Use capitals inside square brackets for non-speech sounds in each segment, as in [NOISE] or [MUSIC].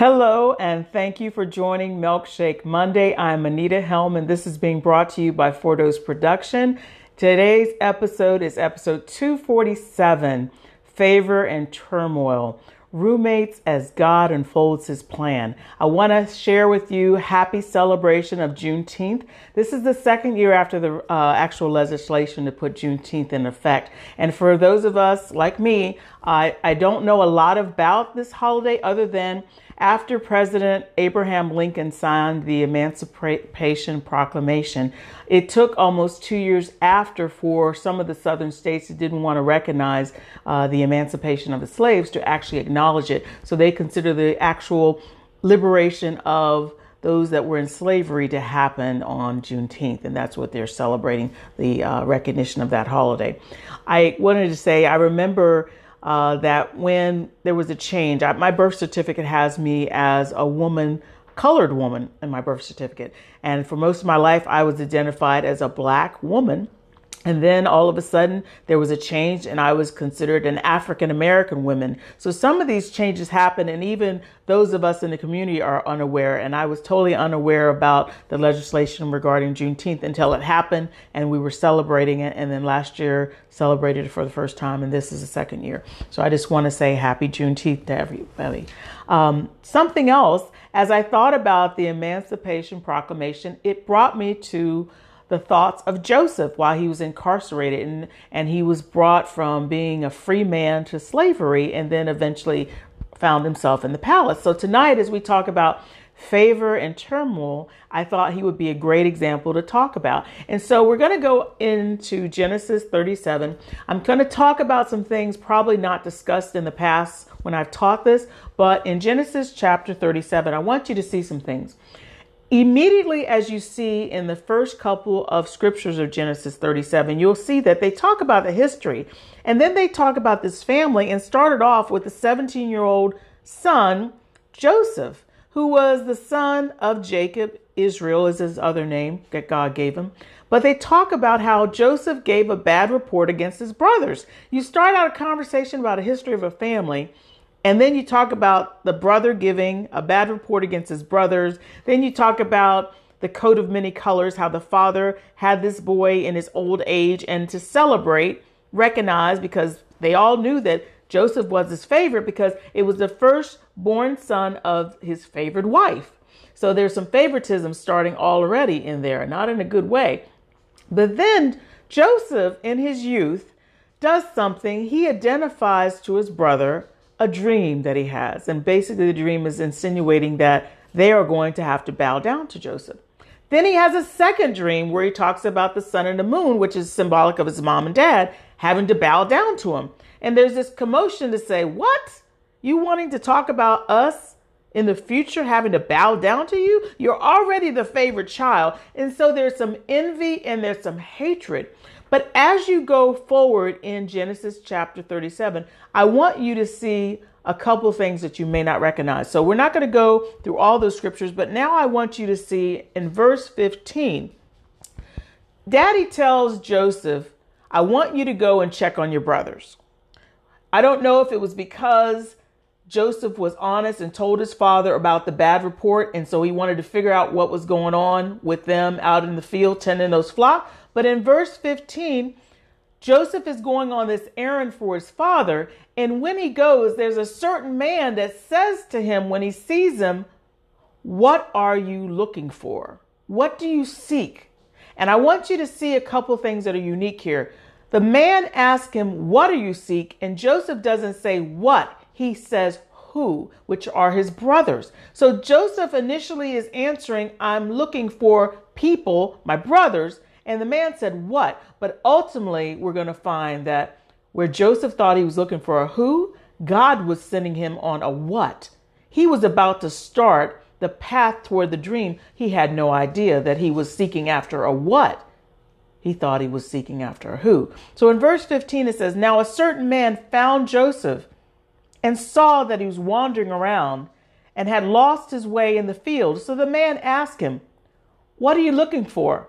Hello, and thank you for joining Milkshake Monday. I'm Anita Helm, and this is being brought to you by Fordos Production. Today's episode is episode 247 Favor and Turmoil roommates as God unfolds his plan. I want to share with you happy celebration of Juneteenth. This is the second year after the uh, actual legislation to put Juneteenth in effect. And for those of us like me, I, I don't know a lot about this holiday other than after President Abraham Lincoln signed the Emancipation Proclamation, it took almost two years after for some of the southern states that didn't want to recognize uh, the emancipation of the slaves to actually acknowledge it. So they consider the actual liberation of those that were in slavery to happen on Juneteenth, and that's what they're celebrating the uh, recognition of that holiday. I wanted to say I remember uh, that when there was a change, I, my birth certificate has me as a woman, colored woman in my birth certificate. And for most of my life, I was identified as a black woman. And then all of a sudden, there was a change, and I was considered an African American woman. So some of these changes happen, and even those of us in the community are unaware. And I was totally unaware about the legislation regarding Juneteenth until it happened, and we were celebrating it. And then last year, celebrated it for the first time, and this is the second year. So I just want to say happy Juneteenth to everybody. Um, something else, as I thought about the Emancipation Proclamation, it brought me to the thoughts of Joseph while he was incarcerated and, and he was brought from being a free man to slavery and then eventually found himself in the palace. So tonight, as we talk about favor and turmoil, I thought he would be a great example to talk about. And so we're going to go into Genesis 37. I'm going to talk about some things probably not discussed in the past when I've taught this, but in Genesis chapter 37, I want you to see some things. Immediately, as you see in the first couple of scriptures of Genesis 37, you'll see that they talk about the history and then they talk about this family and started off with the 17 year old son, Joseph, who was the son of Jacob. Israel is his other name that God gave him. But they talk about how Joseph gave a bad report against his brothers. You start out a conversation about a history of a family and then you talk about the brother giving a bad report against his brothers. Then you talk about the coat of many colors, how the father had this boy in his old age and to celebrate, recognize because they all knew that Joseph was his favorite because it was the firstborn son of his favored wife. So there's some favoritism starting already in there, not in a good way. But then Joseph, in his youth, does something. He identifies to his brother a dream that he has. And basically, the dream is insinuating that they are going to have to bow down to Joseph. Then he has a second dream where he talks about the sun and the moon, which is symbolic of his mom and dad having to bow down to him. And there's this commotion to say, What? You wanting to talk about us in the future having to bow down to you? You're already the favorite child. And so there's some envy and there's some hatred. But as you go forward in Genesis chapter 37, I want you to see a couple things that you may not recognize. So we're not going to go through all those scriptures, but now I want you to see in verse 15. Daddy tells Joseph, I want you to go and check on your brothers. I don't know if it was because Joseph was honest and told his father about the bad report, and so he wanted to figure out what was going on with them out in the field tending those flocks. But in verse 15, Joseph is going on this errand for his father. And when he goes, there's a certain man that says to him when he sees him, What are you looking for? What do you seek? And I want you to see a couple things that are unique here. The man asks him, What do you seek? And Joseph doesn't say what, he says who, which are his brothers. So Joseph initially is answering, I'm looking for people, my brothers. And the man said, What? But ultimately, we're going to find that where Joseph thought he was looking for a who, God was sending him on a what. He was about to start the path toward the dream. He had no idea that he was seeking after a what. He thought he was seeking after a who. So in verse 15, it says, Now a certain man found Joseph and saw that he was wandering around and had lost his way in the field. So the man asked him, What are you looking for?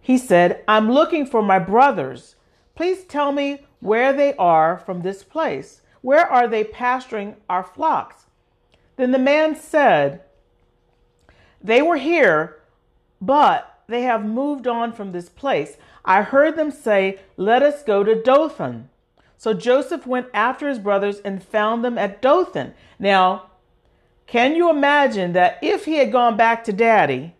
He said, I'm looking for my brothers. Please tell me where they are from this place. Where are they pasturing our flocks? Then the man said, They were here, but they have moved on from this place. I heard them say, Let us go to Dothan. So Joseph went after his brothers and found them at Dothan. Now, can you imagine that if he had gone back to daddy,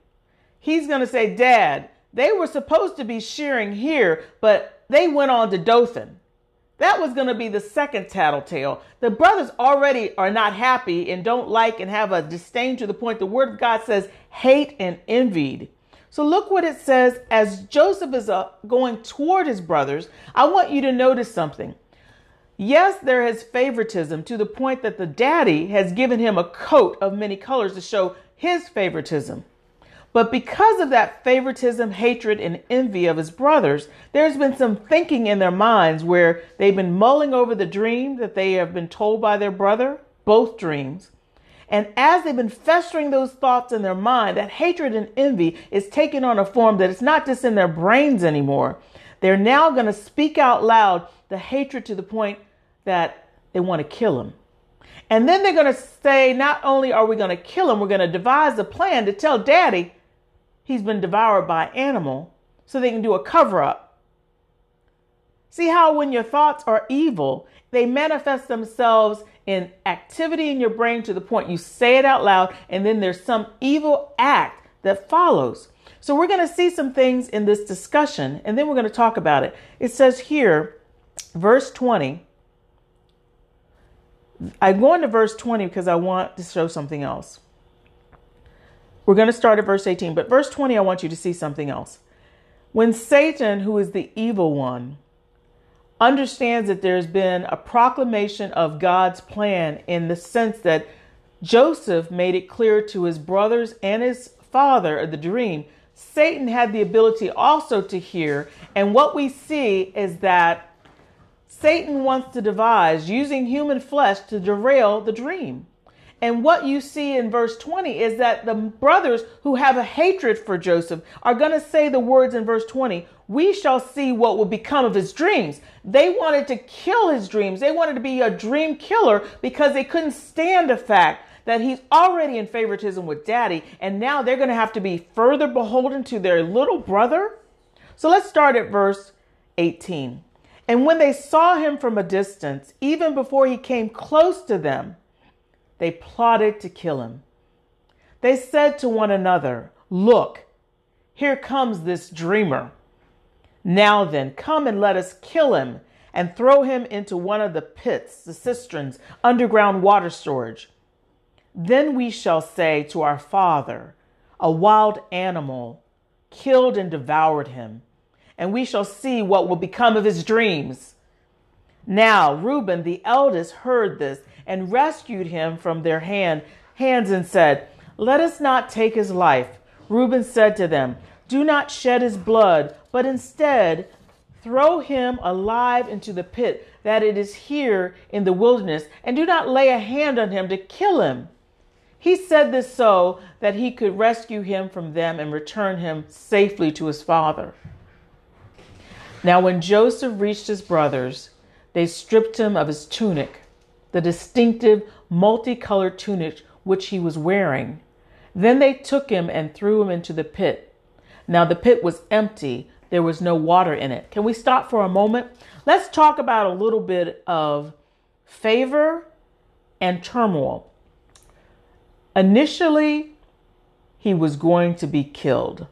he's going to say, Dad, they were supposed to be shearing here, but they went on to Dothan. That was going to be the second tattletale. The brothers already are not happy and don't like and have a disdain to the point the word of God says hate and envied. So look what it says as Joseph is uh, going toward his brothers. I want you to notice something. Yes, there is favoritism to the point that the daddy has given him a coat of many colors to show his favoritism. But because of that favoritism, hatred, and envy of his brothers, there's been some thinking in their minds where they've been mulling over the dream that they have been told by their brother, both dreams. And as they've been festering those thoughts in their mind, that hatred and envy is taking on a form that it's not just in their brains anymore. They're now going to speak out loud the hatred to the point that they want to kill him. And then they're going to say, not only are we going to kill him, we're going to devise a plan to tell daddy he's been devoured by an animal so they can do a cover up. See how when your thoughts are evil, they manifest themselves in activity in your brain to the point you say it out loud, and then there's some evil act that follows. So, we're going to see some things in this discussion, and then we're going to talk about it. It says here, verse 20 I'm going to verse 20 because I want to show something else. We're going to start at verse 18, but verse 20, I want you to see something else. When Satan, who is the evil one, understands that there's been a proclamation of God's plan in the sense that Joseph made it clear to his brothers and his father of the dream, Satan had the ability also to hear. And what we see is that Satan wants to devise using human flesh to derail the dream. And what you see in verse 20 is that the brothers who have a hatred for Joseph are going to say the words in verse 20, we shall see what will become of his dreams. They wanted to kill his dreams. They wanted to be a dream killer because they couldn't stand the fact that he's already in favoritism with daddy. And now they're going to have to be further beholden to their little brother. So let's start at verse 18. And when they saw him from a distance, even before he came close to them, they plotted to kill him. They said to one another, Look, here comes this dreamer. Now then, come and let us kill him and throw him into one of the pits, the cisterns, underground water storage. Then we shall say to our father, A wild animal killed and devoured him and we shall see what will become of his dreams. Now Reuben the eldest heard this and rescued him from their hand, hands and said, Let us not take his life. Reuben said to them, Do not shed his blood, but instead throw him alive into the pit that it is here in the wilderness, and do not lay a hand on him to kill him. He said this so that he could rescue him from them and return him safely to his father. Now, when Joseph reached his brothers, they stripped him of his tunic, the distinctive multicolored tunic which he was wearing. Then they took him and threw him into the pit. Now, the pit was empty, there was no water in it. Can we stop for a moment? Let's talk about a little bit of favor and turmoil. Initially, he was going to be killed.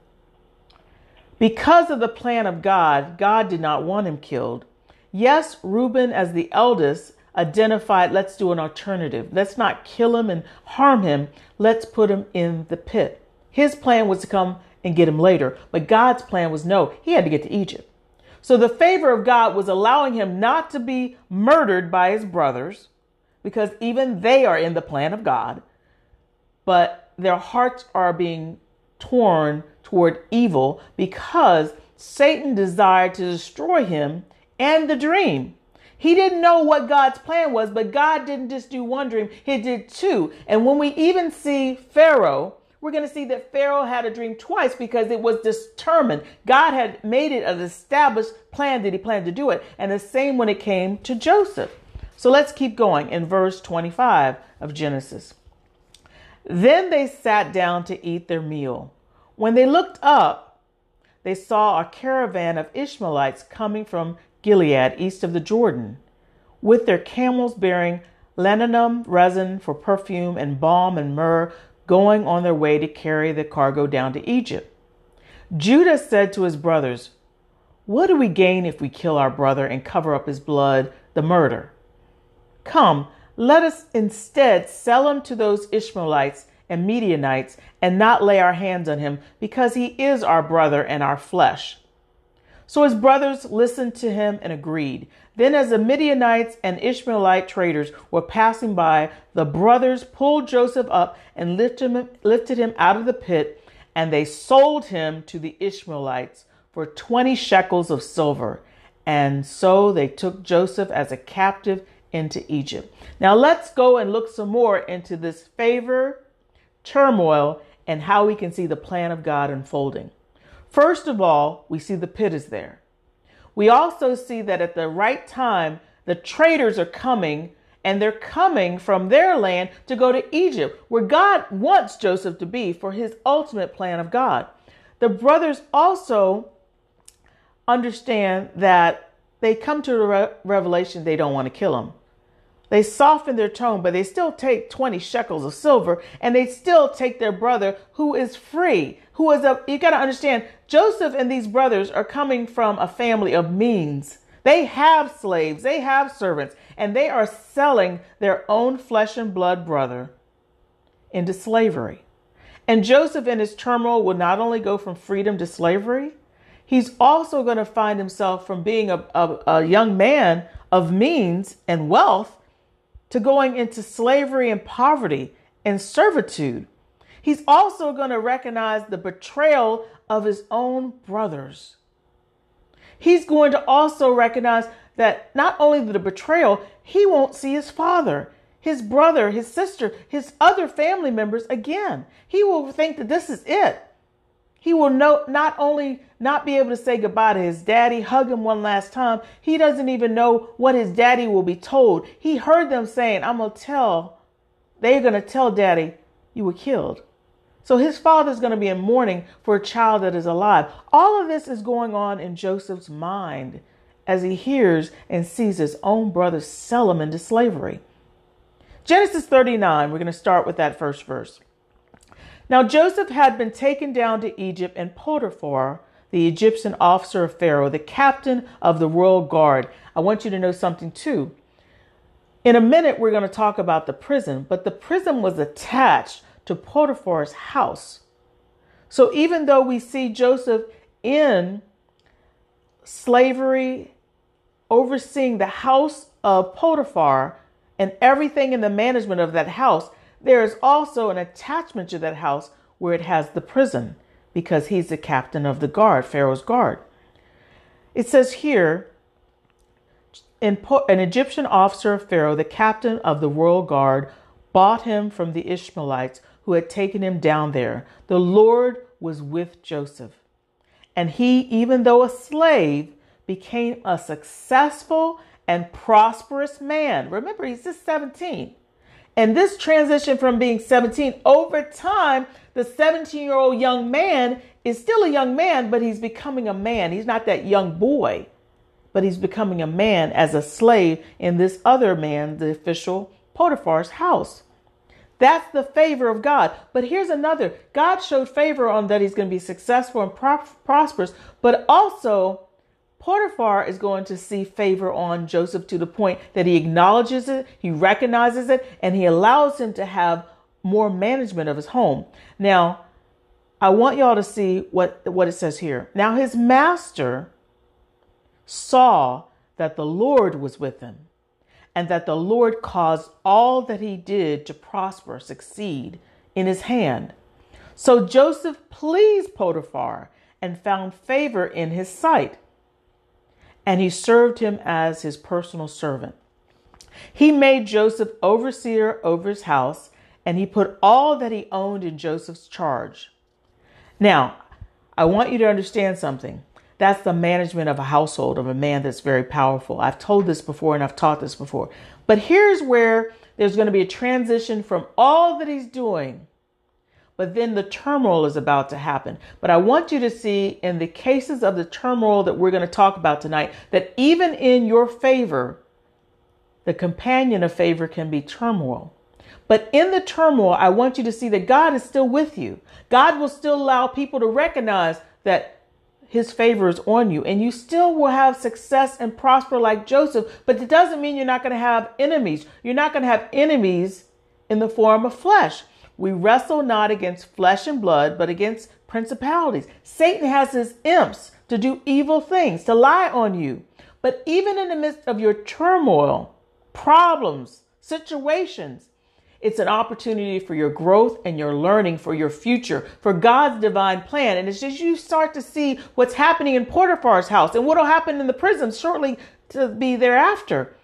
Because of the plan of God, God did not want him killed. Yes, Reuben, as the eldest, identified let's do an alternative. Let's not kill him and harm him. Let's put him in the pit. His plan was to come and get him later, but God's plan was no, he had to get to Egypt. So the favor of God was allowing him not to be murdered by his brothers, because even they are in the plan of God, but their hearts are being torn toward evil because Satan desired to destroy him and the dream. He didn't know what God's plan was, but God didn't just do one dream, He did two. And when we even see Pharaoh, we're going to see that Pharaoh had a dream twice because it was determined. God had made it an established plan that He planned to do it. And the same when it came to Joseph. So let's keep going in verse 25 of Genesis. Then they sat down to eat their meal. When they looked up, they saw a caravan of Ishmaelites coming from Gilead, east of the Jordan, with their camels bearing ladanum resin for perfume and balm and myrrh, going on their way to carry the cargo down to Egypt. Judah said to his brothers, What do we gain if we kill our brother and cover up his blood, the murder? Come, let us instead sell him to those Ishmaelites and Midianites and not lay our hands on him, because he is our brother and our flesh. So his brothers listened to him and agreed. Then, as the Midianites and Ishmaelite traders were passing by, the brothers pulled Joseph up and lifted him, lifted him out of the pit, and they sold him to the Ishmaelites for 20 shekels of silver. And so they took Joseph as a captive into Egypt. Now, let's go and look some more into this favor, turmoil, and how we can see the plan of God unfolding. First of all, we see the pit is there. We also see that at the right time, the traders are coming and they're coming from their land to go to Egypt, where God wants Joseph to be for his ultimate plan of God. The brothers also understand that they come to re- revelation they don't want to kill him. They soften their tone, but they still take 20 shekels of silver and they still take their brother who is free, who is a, you got to understand, Joseph and these brothers are coming from a family of means. They have slaves, they have servants, and they are selling their own flesh and blood brother into slavery. And Joseph in his turmoil will not only go from freedom to slavery, he's also going to find himself from being a, a, a young man of means and wealth to going into slavery and poverty and servitude. He's also going to recognize the betrayal of his own brothers. He's going to also recognize that not only the betrayal, he won't see his father, his brother, his sister, his other family members again. He will think that this is it. He will know, not only not be able to say goodbye to his daddy, hug him one last time, he doesn't even know what his daddy will be told. He heard them saying, I'm going to tell, they're going to tell daddy, you were killed. So his father's going to be in mourning for a child that is alive. All of this is going on in Joseph's mind as he hears and sees his own brother sell him into slavery. Genesis 39, we're going to start with that first verse. Now Joseph had been taken down to Egypt, and Potiphar, the Egyptian officer of Pharaoh, the captain of the royal guard. I want you to know something too. In a minute, we're going to talk about the prison, but the prison was attached to Potiphar's house. So even though we see Joseph in slavery, overseeing the house of Potiphar and everything in the management of that house, there is also an attachment to that house where it has the prison because he's the captain of the guard, Pharaoh's guard. It says here, an Egyptian officer of Pharaoh, the captain of the royal guard, bought him from the Ishmaelites who had taken him down there. The Lord was with Joseph. And he, even though a slave, became a successful and prosperous man. Remember, he's just 17. And this transition from being 17 over time, the 17 year old young man is still a young man, but he's becoming a man. He's not that young boy, but he's becoming a man as a slave in this other man, the official Potiphar's house. That's the favor of God. But here's another God showed favor on that he's going to be successful and pro- prosperous, but also Potiphar is going to see favor on Joseph to the point that he acknowledges it, he recognizes it, and he allows him to have more management of his home. Now, I want y'all to see what, what it says here. Now, his master saw that the Lord was with him and that the Lord caused all that he did to prosper, succeed in his hand. So Joseph pleased Potiphar and found favor in his sight and he served him as his personal servant. He made Joseph overseer over his house, and he put all that he owned in Joseph's charge. Now, I want you to understand something. That's the management of a household of a man that's very powerful. I've told this before and I've taught this before. But here's where there's going to be a transition from all that he's doing but then the turmoil is about to happen. But I want you to see in the cases of the turmoil that we're going to talk about tonight that even in your favor, the companion of favor can be turmoil. But in the turmoil, I want you to see that God is still with you. God will still allow people to recognize that his favor is on you and you still will have success and prosper like Joseph. But it doesn't mean you're not going to have enemies. You're not going to have enemies in the form of flesh. We wrestle not against flesh and blood, but against principalities. Satan has his imps to do evil things, to lie on you. But even in the midst of your turmoil, problems, situations, it's an opportunity for your growth and your learning for your future, for God's divine plan. And it's just you start to see what's happening in Potiphar's house and what will happen in the prison shortly to be thereafter.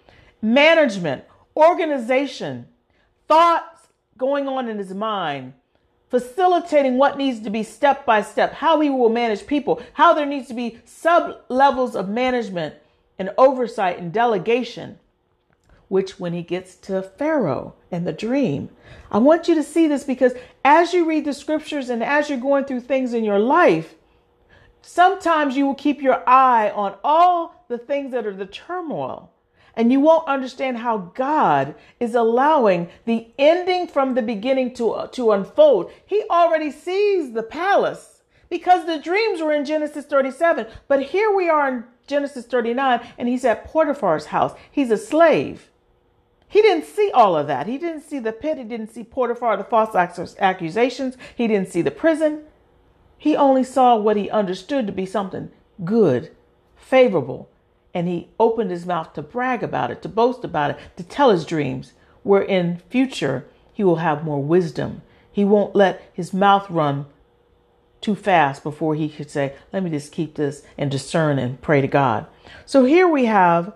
Management, organization, thoughts going on in his mind, facilitating what needs to be step by step, how he will manage people, how there needs to be sub levels of management and oversight and delegation which when he gets to Pharaoh and the dream. I want you to see this because as you read the scriptures and as you're going through things in your life, sometimes you will keep your eye on all the things that are the turmoil. And you won't understand how God is allowing the ending from the beginning to, uh, to unfold. He already sees the palace because the dreams were in Genesis 37. But here we are in Genesis 39, and he's at Potiphar's house. He's a slave. He didn't see all of that. He didn't see the pit. He didn't see Potiphar, the false accusations. He didn't see the prison. He only saw what he understood to be something good, favorable. And he opened his mouth to brag about it, to boast about it, to tell his dreams, where in future he will have more wisdom. He won't let his mouth run too fast before he could say, let me just keep this and discern and pray to God. So here we have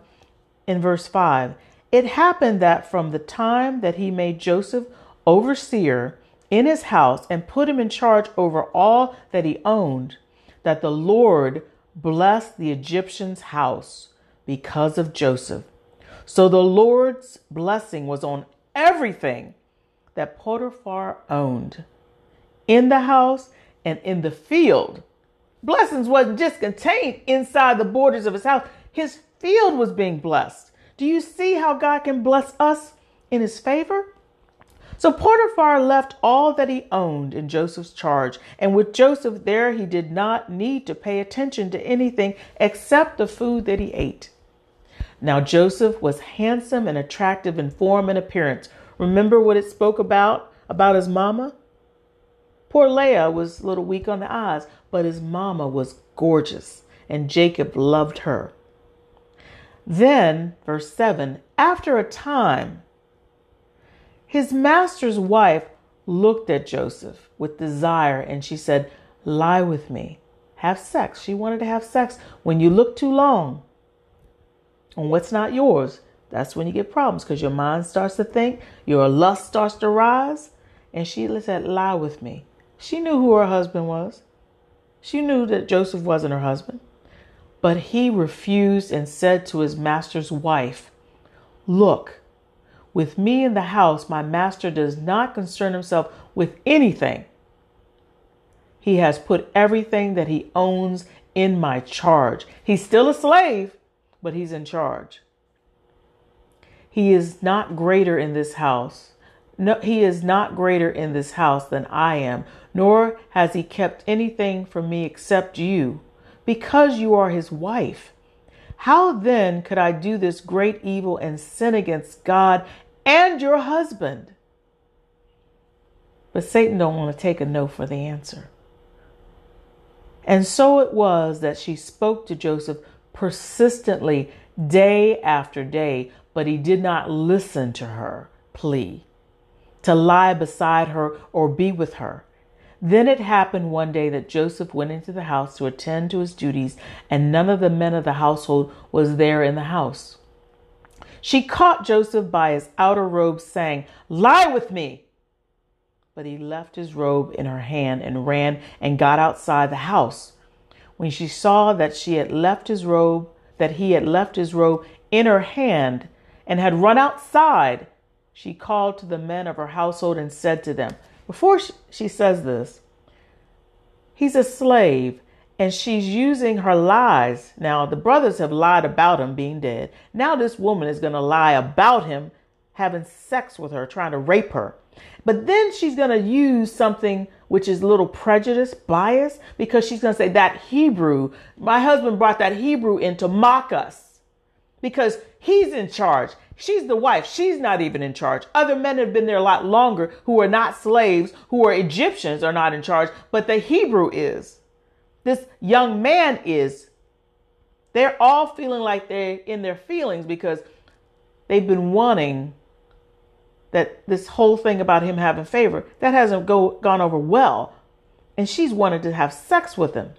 in verse 5 it happened that from the time that he made Joseph overseer in his house and put him in charge over all that he owned, that the Lord blessed the Egyptian's house because of Joseph. So the Lord's blessing was on everything that Potiphar owned in the house and in the field. Blessings wasn't just contained inside the borders of his house, his field was being blessed. Do you see how God can bless us in his favor? So Potiphar left all that he owned in Joseph's charge, and with Joseph there, he did not need to pay attention to anything except the food that he ate. Now Joseph was handsome and attractive in form and appearance. Remember what it spoke about about his mama? Poor Leah was a little weak on the eyes, but his mama was gorgeous, and Jacob loved her. Then, verse 7 after a time, his master's wife looked at Joseph with desire and she said, Lie with me, have sex. She wanted to have sex. When you look too long on what's not yours, that's when you get problems because your mind starts to think, your lust starts to rise. And she said, Lie with me. She knew who her husband was. She knew that Joseph wasn't her husband. But he refused and said to his master's wife, Look, with me in the house, my master does not concern himself with anything. He has put everything that he owns in my charge. He's still a slave, but he's in charge. He is not greater in this house. No, he is not greater in this house than I am, nor has he kept anything from me except you, because you are his wife. How then could I do this great evil and sin against God and your husband? But Satan don't want to take a no for the answer. And so it was that she spoke to Joseph persistently day after day, but he did not listen to her plea to lie beside her or be with her. Then it happened one day that Joseph went into the house to attend to his duties, and none of the men of the household was there in the house. She caught Joseph by his outer robe, saying, Lie with me. But he left his robe in her hand and ran and got outside the house. When she saw that she had left his robe, that he had left his robe in her hand and had run outside, she called to the men of her household and said to them, Before she says this, he's a slave and she's using her lies. Now, the brothers have lied about him being dead. Now, this woman is going to lie about him having sex with her, trying to rape her. But then she's going to use something which is a little prejudice, bias, because she's going to say that Hebrew, my husband brought that Hebrew in to mock us because he's in charge. She's the wife. She's not even in charge. Other men have been there a lot longer who are not slaves, who are Egyptians, are not in charge, but the Hebrew is. This young man is. They're all feeling like they're in their feelings because they've been wanting that this whole thing about him having favor that hasn't go, gone over well. And she's wanted to have sex with him.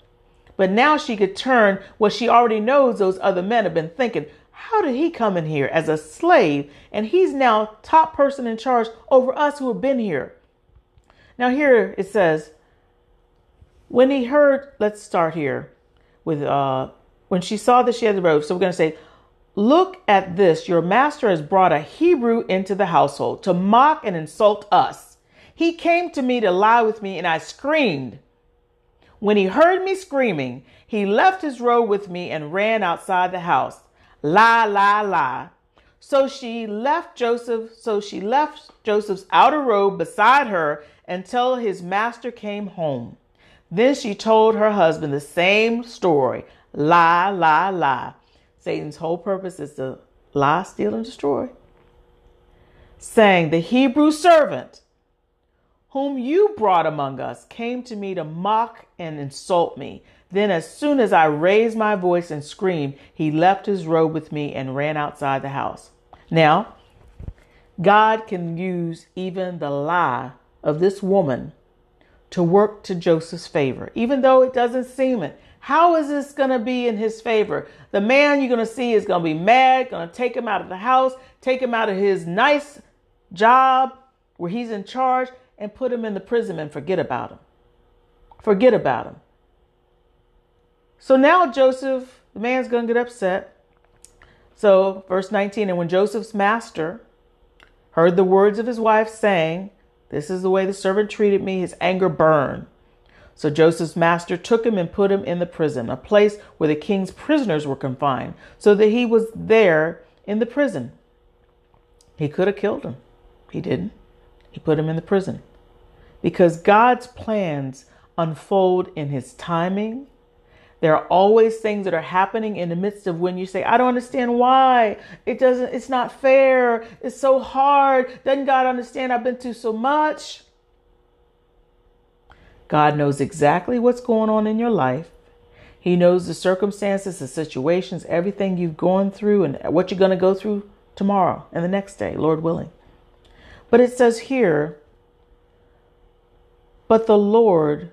But now she could turn what she already knows those other men have been thinking. How did he come in here as a slave? And he's now top person in charge over us who have been here. Now here it says when he heard let's start here with uh when she saw that she had the robe so we're going to say Look at this. Your master has brought a Hebrew into the household to mock and insult us. He came to me to lie with me, and I screamed. When he heard me screaming, he left his robe with me and ran outside the house. Lie, lie, lie. So she left Joseph, so she left Joseph's outer robe beside her until his master came home. Then she told her husband the same story. Lie, lie, lie. Satan's whole purpose is to lie, steal, and destroy. Saying, The Hebrew servant whom you brought among us came to me to mock and insult me. Then, as soon as I raised my voice and screamed, he left his robe with me and ran outside the house. Now, God can use even the lie of this woman to work to Joseph's favor, even though it doesn't seem it. How is this going to be in his favor? The man you're going to see is going to be mad, going to take him out of the house, take him out of his nice job where he's in charge, and put him in the prison and forget about him. Forget about him. So now Joseph, the man's going to get upset. So, verse 19, and when Joseph's master heard the words of his wife saying, This is the way the servant treated me, his anger burned. So Joseph's master took him and put him in the prison, a place where the king's prisoners were confined, so that he was there in the prison. He could have killed him. He didn't. He put him in the prison. Because God's plans unfold in his timing. There are always things that are happening in the midst of when you say, I don't understand why. It doesn't, it's not fair. It's so hard. Doesn't God understand I've been through so much? God knows exactly what's going on in your life. He knows the circumstances, the situations, everything you've gone through, and what you're going to go through tomorrow and the next day, Lord willing. But it says here, but the Lord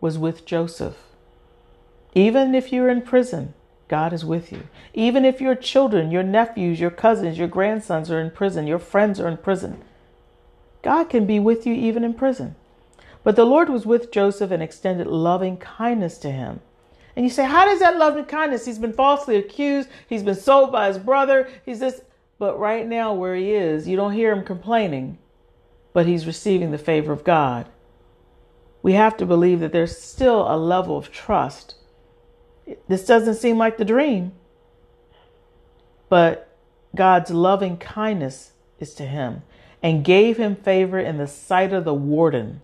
was with Joseph. Even if you're in prison, God is with you. Even if your children, your nephews, your cousins, your grandsons are in prison, your friends are in prison, God can be with you even in prison. But the Lord was with Joseph and extended loving kindness to him. And you say, How does that loving kindness? He's been falsely accused. He's been sold by his brother. He's this. But right now, where he is, you don't hear him complaining, but he's receiving the favor of God. We have to believe that there's still a level of trust. This doesn't seem like the dream, but God's loving kindness is to him and gave him favor in the sight of the warden.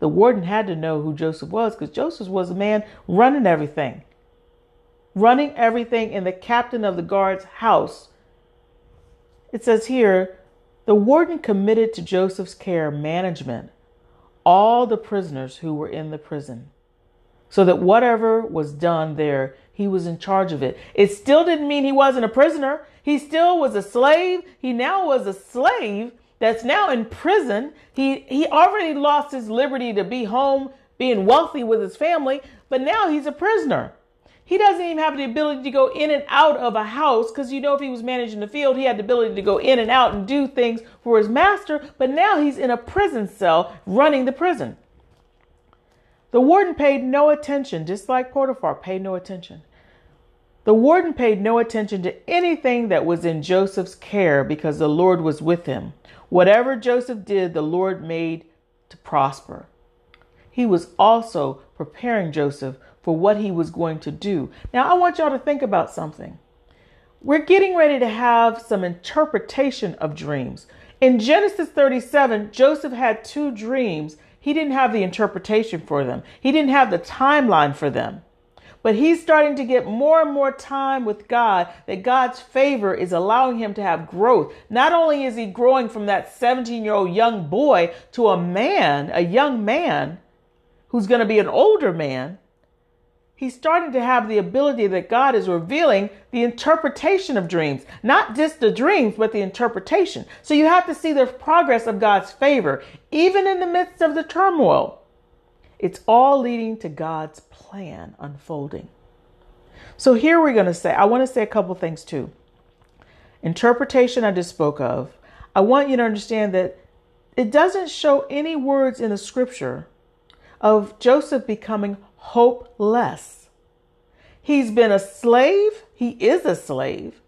The warden had to know who Joseph was because Joseph was a man running everything, running everything in the captain of the guard's house. It says here the warden committed to Joseph's care management all the prisoners who were in the prison so that whatever was done there, he was in charge of it. It still didn't mean he wasn't a prisoner. He still was a slave. He now was a slave that's now in prison. He he already lost his liberty to be home, being wealthy with his family, but now he's a prisoner. He doesn't even have the ability to go in and out of a house because you know if he was managing the field, he had the ability to go in and out and do things for his master, but now he's in a prison cell running the prison. The warden paid no attention, just like Potiphar paid no attention. The warden paid no attention to anything that was in Joseph's care because the Lord was with him. Whatever Joseph did, the Lord made to prosper. He was also preparing Joseph for what he was going to do. Now, I want y'all to think about something. We're getting ready to have some interpretation of dreams. In Genesis 37, Joseph had two dreams. He didn't have the interpretation for them, he didn't have the timeline for them. But he's starting to get more and more time with God, that God's favor is allowing him to have growth. Not only is he growing from that 17 year old young boy to a man, a young man who's going to be an older man, he's starting to have the ability that God is revealing the interpretation of dreams, not just the dreams, but the interpretation. So you have to see the progress of God's favor, even in the midst of the turmoil. It's all leading to God's plan unfolding. So here we're going to say, I want to say a couple things too. Interpretation I just spoke of. I want you to understand that it doesn't show any words in the scripture of Joseph becoming hopeless. He's been a slave. He is a slave.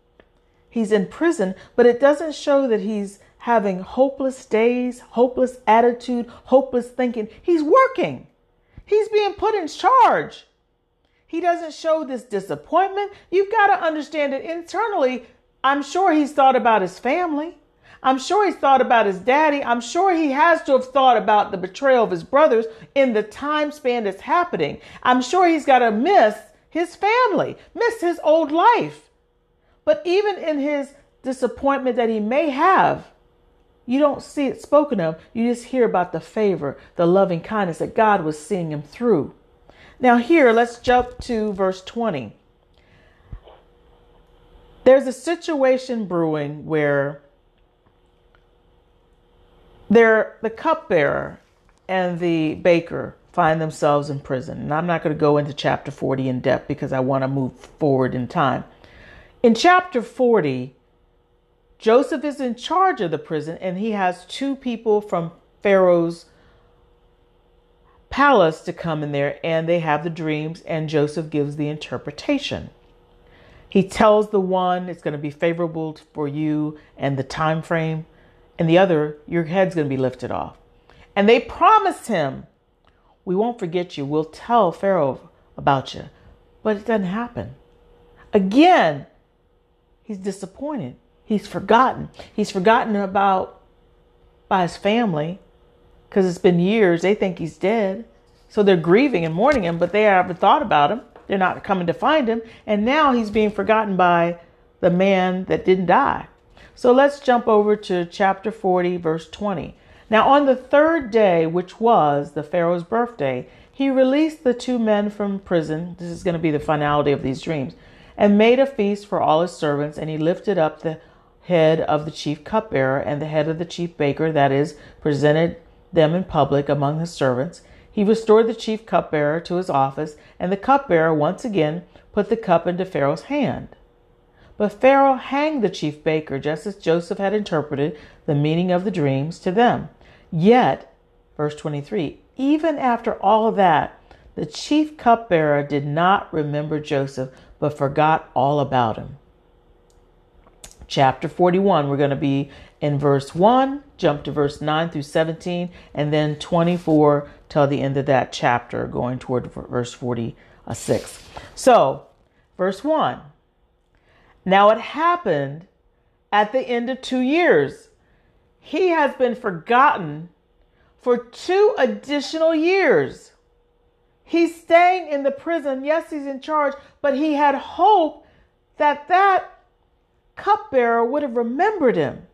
He's in prison, but it doesn't show that he's having hopeless days, hopeless attitude, hopeless thinking. He's working. He's being put in charge. He doesn't show this disappointment. You've got to understand it internally, I'm sure he's thought about his family. I'm sure he's thought about his daddy. I'm sure he has to have thought about the betrayal of his brothers in the time span that's happening. I'm sure he's got to miss his family, miss his old life. But even in his disappointment that he may have, you don't see it spoken of. You just hear about the favor, the loving kindness that God was seeing him through. Now, here, let's jump to verse 20. There's a situation brewing where there, the cupbearer and the baker find themselves in prison. And I'm not going to go into chapter 40 in depth because I want to move forward in time. In chapter 40, Joseph is in charge of the prison and he has two people from Pharaoh's palace to come in there and they have the dreams and Joseph gives the interpretation. He tells the one it's going to be favorable for you and the time frame and the other your head's going to be lifted off. And they promised him, we won't forget you. We'll tell Pharaoh about you. But it doesn't happen. Again, he's disappointed. He's forgotten. He's forgotten about by his family because it's been years. They think he's dead. So they're grieving and mourning him, but they haven't thought about him. They're not coming to find him. And now he's being forgotten by the man that didn't die. So let's jump over to chapter 40, verse 20. Now, on the third day, which was the Pharaoh's birthday, he released the two men from prison. This is going to be the finality of these dreams. And made a feast for all his servants, and he lifted up the head of the chief cupbearer and the head of the chief baker, that is, presented them in public among his servants. He restored the chief cupbearer to his office, and the cupbearer once again put the cup into Pharaoh's hand. But Pharaoh hanged the chief baker, just as Joseph had interpreted the meaning of the dreams to them. Yet, verse 23, even after all that, the chief cupbearer did not remember Joseph, but forgot all about him chapter 41. We're going to be in verse 1, jump to verse 9 through 17, and then 24 till the end of that chapter, going toward verse 46. So, verse 1. Now it happened at the end of two years. He has been forgotten for two additional years. He's staying in the prison. Yes, he's in charge, but he had hope that that cupbearer would have remembered him.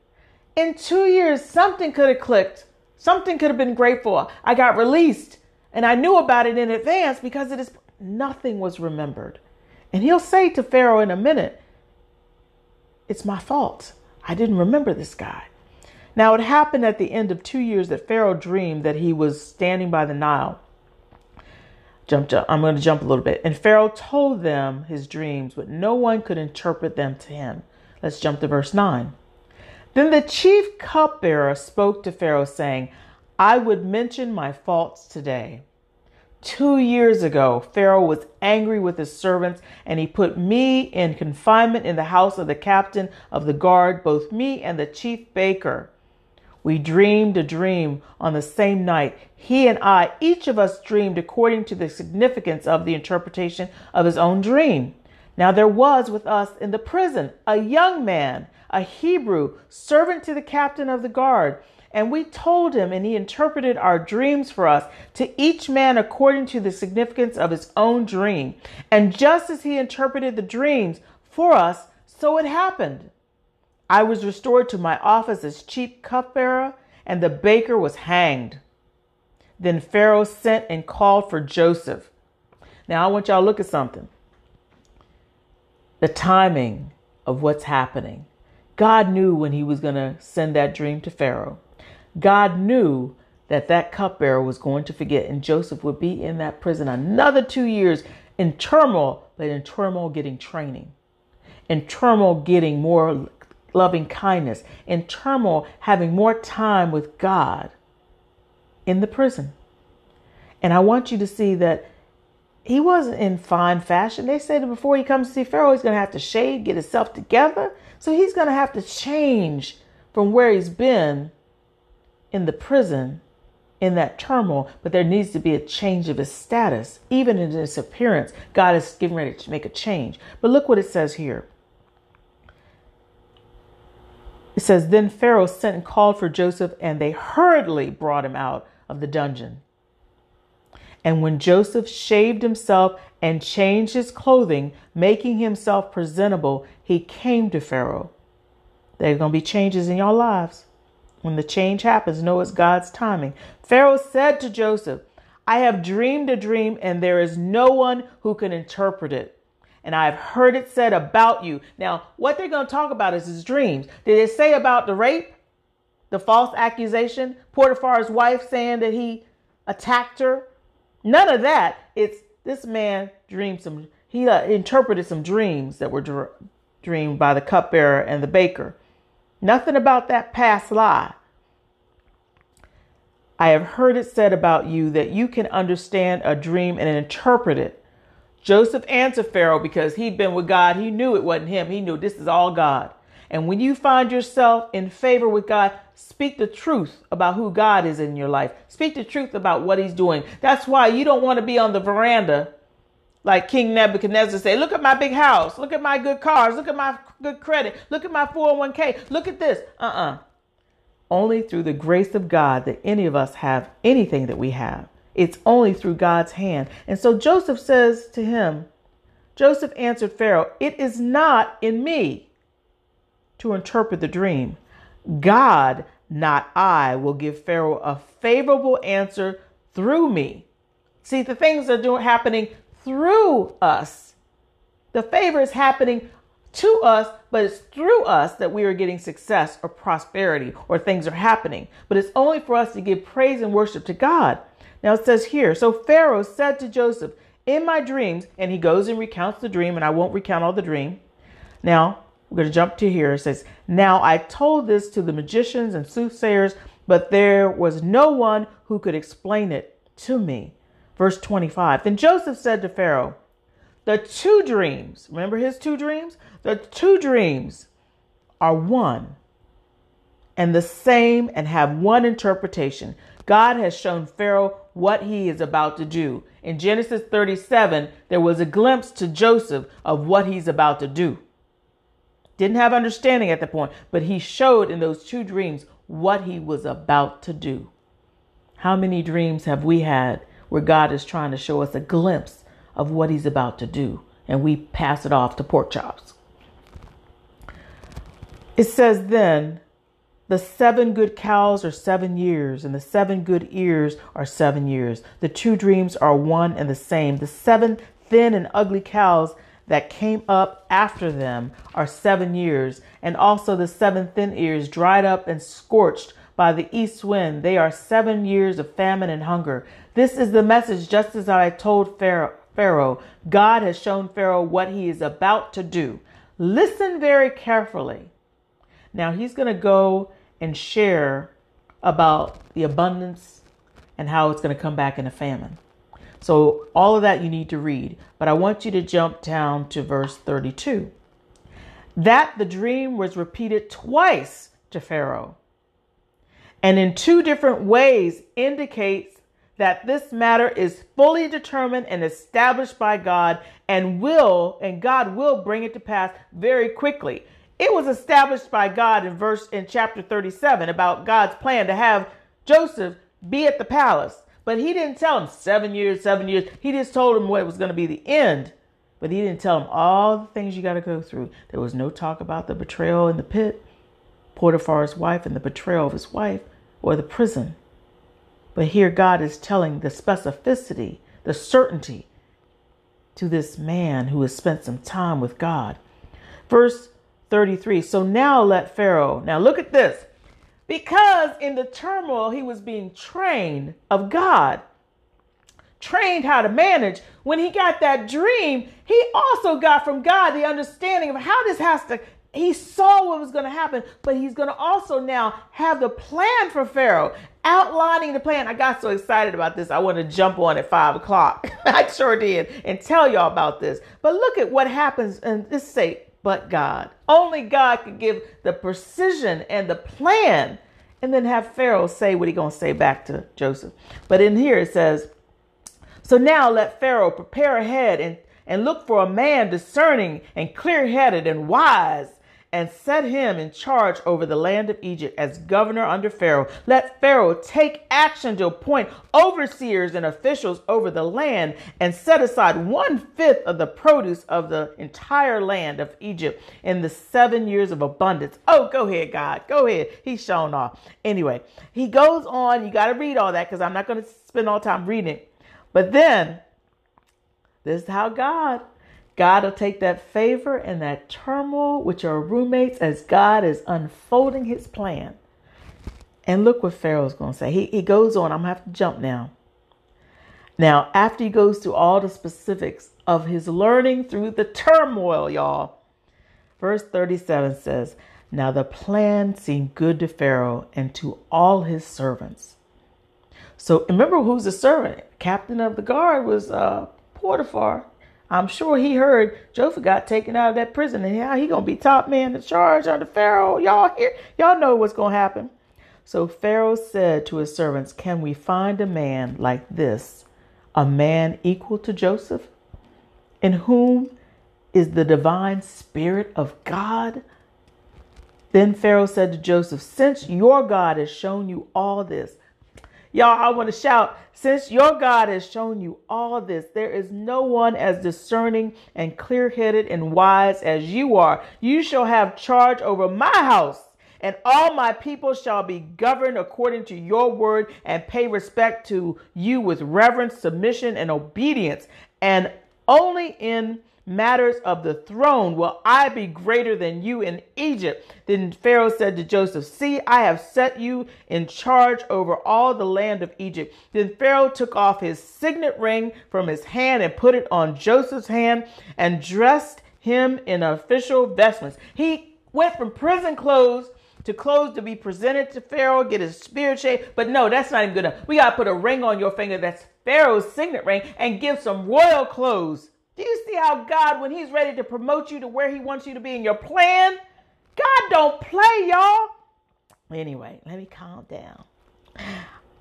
In two years, something could have clicked. Something could have been grateful. I got released and I knew about it in advance because it is nothing was remembered. And he'll say to Pharaoh in a minute, It's my fault. I didn't remember this guy. Now it happened at the end of two years that Pharaoh dreamed that he was standing by the Nile. Jump, up, I'm going to jump a little bit. And Pharaoh told them his dreams, but no one could interpret them to him. Let's jump to verse 9. Then the chief cupbearer spoke to Pharaoh, saying, I would mention my faults today. Two years ago, Pharaoh was angry with his servants, and he put me in confinement in the house of the captain of the guard, both me and the chief baker. We dreamed a dream on the same night. He and I, each of us dreamed according to the significance of the interpretation of his own dream. Now there was with us in the prison a young man, a Hebrew, servant to the captain of the guard. And we told him, and he interpreted our dreams for us, to each man according to the significance of his own dream. And just as he interpreted the dreams for us, so it happened. I was restored to my office as chief cupbearer, and the baker was hanged. Then Pharaoh sent and called for Joseph. Now, I want y'all to look at something the timing of what's happening. God knew when he was going to send that dream to Pharaoh. God knew that that cupbearer was going to forget, and Joseph would be in that prison another two years in turmoil, but in turmoil getting training, in turmoil getting more loving kindness, in turmoil having more time with God in the prison. And I want you to see that he wasn't in fine fashion. They said that before he comes to see Pharaoh, he's going to have to shave, get himself together. So he's going to have to change from where he's been in the prison in that turmoil, but there needs to be a change of his status, even in his appearance. God is getting ready to make a change. But look what it says here. It says, Then Pharaoh sent and called for Joseph, and they hurriedly brought him out of the dungeon. And when Joseph shaved himself and changed his clothing, making himself presentable, he came to Pharaoh. There are going to be changes in your lives. When the change happens, know it's God's timing. Pharaoh said to Joseph, I have dreamed a dream, and there is no one who can interpret it. And I have heard it said about you. Now, what they're going to talk about is his dreams. Did it say about the rape, the false accusation, Potiphar's wife saying that he attacked her? None of that. It's this man dreamed some, he uh, interpreted some dreams that were dr- dreamed by the cupbearer and the baker. Nothing about that past lie. I have heard it said about you that you can understand a dream and interpret it. Joseph answered Pharaoh because he'd been with God. He knew it wasn't him. He knew this is all God. And when you find yourself in favor with God, speak the truth about who God is in your life. Speak the truth about what he's doing. That's why you don't want to be on the veranda like King Nebuchadnezzar said, look at my big house. Look at my good cars. Look at my good credit. Look at my 401k. Look at this. Uh uh-uh. uh Only through the grace of God that any of us have anything that we have. It's only through God's hand. And so Joseph says to him, Joseph answered Pharaoh, It is not in me to interpret the dream. God, not I, will give Pharaoh a favorable answer through me. See, the things that are doing happening through us. The favor is happening to us, but it's through us that we are getting success or prosperity or things are happening. But it's only for us to give praise and worship to God. Now it says here, so Pharaoh said to Joseph, in my dreams, and he goes and recounts the dream, and I won't recount all the dream. Now, we're going to jump to here. It says, Now I told this to the magicians and soothsayers, but there was no one who could explain it to me. Verse 25 Then Joseph said to Pharaoh, The two dreams, remember his two dreams? The two dreams are one and the same and have one interpretation. God has shown Pharaoh what he is about to do. In Genesis 37, there was a glimpse to Joseph of what he's about to do. Didn't have understanding at the point, but he showed in those two dreams what he was about to do. How many dreams have we had where God is trying to show us a glimpse of what he's about to do, and we pass it off to pork chops. It says then, the seven good cows are seven years, and the seven good ears are seven years. The two dreams are one and the same. The seven thin and ugly cows that came up after them are seven years, and also the seven thin ears dried up and scorched by the east wind. They are seven years of famine and hunger. This is the message, just as I told Pharaoh. God has shown Pharaoh what he is about to do. Listen very carefully. Now he's going to go and share about the abundance and how it's going to come back in a famine. So, all of that you need to read. But I want you to jump down to verse 32. That the dream was repeated twice to Pharaoh, and in two different ways indicates that this matter is fully determined and established by God and will and God will bring it to pass very quickly. It was established by God in verse in chapter 37 about God's plan to have Joseph be at the palace. But he didn't tell him seven years, seven years. He just told him what was going to be the end. But he didn't tell him all the things you got to go through. There was no talk about the betrayal in the pit, Potiphar's wife, and the betrayal of his wife, or the prison. But here God is telling the specificity, the certainty to this man who has spent some time with God. Verse 33 So now let Pharaoh, now look at this. Because in the turmoil, he was being trained of God, trained how to manage. When he got that dream, he also got from God the understanding of how this has to. He saw what was going to happen, but he's going to also now have the plan for Pharaoh, outlining the plan. I got so excited about this, I want to jump on at five o'clock. [LAUGHS] I sure did, and tell y'all about this. But look at what happens, and this say but God. Only God could give the precision and the plan and then have Pharaoh say what he to say back to Joseph. But in here it says, So now let Pharaoh prepare ahead and, and look for a man discerning and clear headed and wise and set him in charge over the land of Egypt as governor under Pharaoh. Let Pharaoh take action to appoint overseers and officials over the land and set aside one fifth of the produce of the entire land of Egypt in the seven years of abundance. Oh, go ahead, God. Go ahead. He's shown off. Anyway, he goes on. You got to read all that because I'm not going to spend all time reading it. But then, this is how God God will take that favor and that turmoil with your roommates as God is unfolding his plan. And look what Pharaoh's going to say. He, he goes on. I'm going to have to jump now. Now, after he goes through all the specifics of his learning through the turmoil, y'all, verse 37 says, Now the plan seemed good to Pharaoh and to all his servants. So remember who's the servant? Captain of the guard was uh, Potiphar. I'm sure he heard Joseph got taken out of that prison and how he gonna be top man in charge under Pharaoh. Y'all here, y'all know what's gonna happen. So Pharaoh said to his servants, Can we find a man like this, a man equal to Joseph, in whom is the divine spirit of God? Then Pharaoh said to Joseph, Since your God has shown you all this, Y'all, I want to shout, since your God has shown you all this, there is no one as discerning and clear headed and wise as you are. You shall have charge over my house, and all my people shall be governed according to your word and pay respect to you with reverence, submission, and obedience. And only in matters of the throne will I be greater than you in Egypt. Then Pharaoh said to Joseph, See, I have set you in charge over all the land of Egypt. Then Pharaoh took off his signet ring from his hand and put it on Joseph's hand and dressed him in official vestments. He went from prison clothes to clothes to be presented to Pharaoh, get his spirit shape. But no, that's not even good enough. We got to put a ring on your finger that's Pharaoh's signet ring and give some royal clothes do you see how God, when He's ready to promote you to where He wants you to be in your plan, God don't play, y'all. Anyway, let me calm down.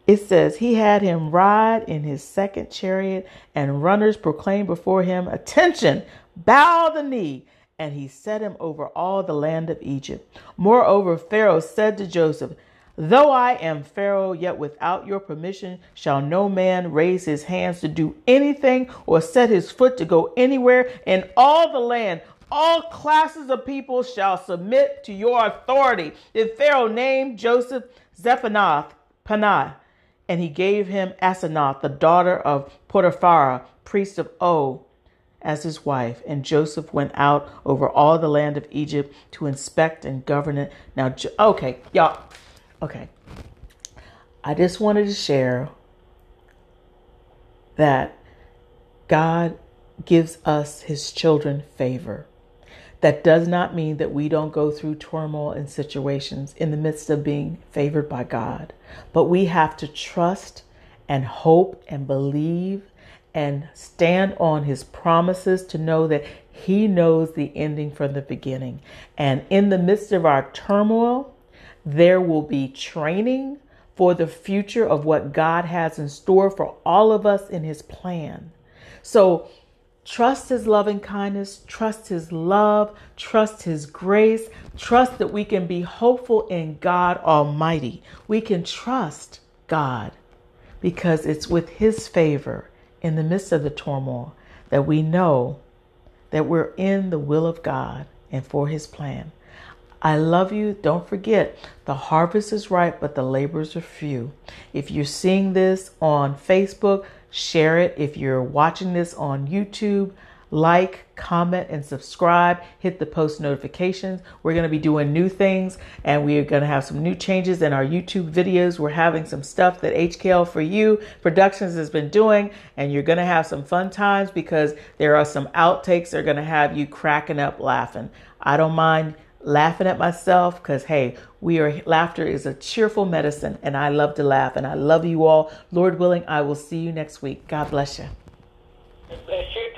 It says, He had him ride in his second chariot, and runners proclaimed before him, Attention, bow the knee. And he set him over all the land of Egypt. Moreover, Pharaoh said to Joseph, Though I am Pharaoh, yet without your permission shall no man raise his hands to do anything or set his foot to go anywhere in all the land. All classes of people shall submit to your authority. Then Pharaoh named Joseph Zephanath Panah, and he gave him Asenath, the daughter of Potiphar, priest of O, as his wife. And Joseph went out over all the land of Egypt to inspect and govern it. Now, okay, y'all Okay. I just wanted to share that God gives us, his children, favor. That does not mean that we don't go through turmoil and situations in the midst of being favored by God. But we have to trust and hope and believe and stand on his promises to know that he knows the ending from the beginning. And in the midst of our turmoil, there will be training for the future of what God has in store for all of us in his plan. So trust his loving kindness, trust his love, trust his grace, trust that we can be hopeful in God Almighty. We can trust God because it's with his favor in the midst of the turmoil that we know that we're in the will of God and for his plan. I love you. Don't forget, the harvest is ripe, but the laborers are few. If you're seeing this on Facebook, share it. If you're watching this on YouTube, like, comment, and subscribe. Hit the post notifications. We're going to be doing new things and we're going to have some new changes in our YouTube videos. We're having some stuff that HKL for You Productions has been doing, and you're going to have some fun times because there are some outtakes that are going to have you cracking up laughing. I don't mind laughing at myself because hey we are laughter is a cheerful medicine and i love to laugh and i love you all. Lord willing i will see you next week. God bless you god bless you.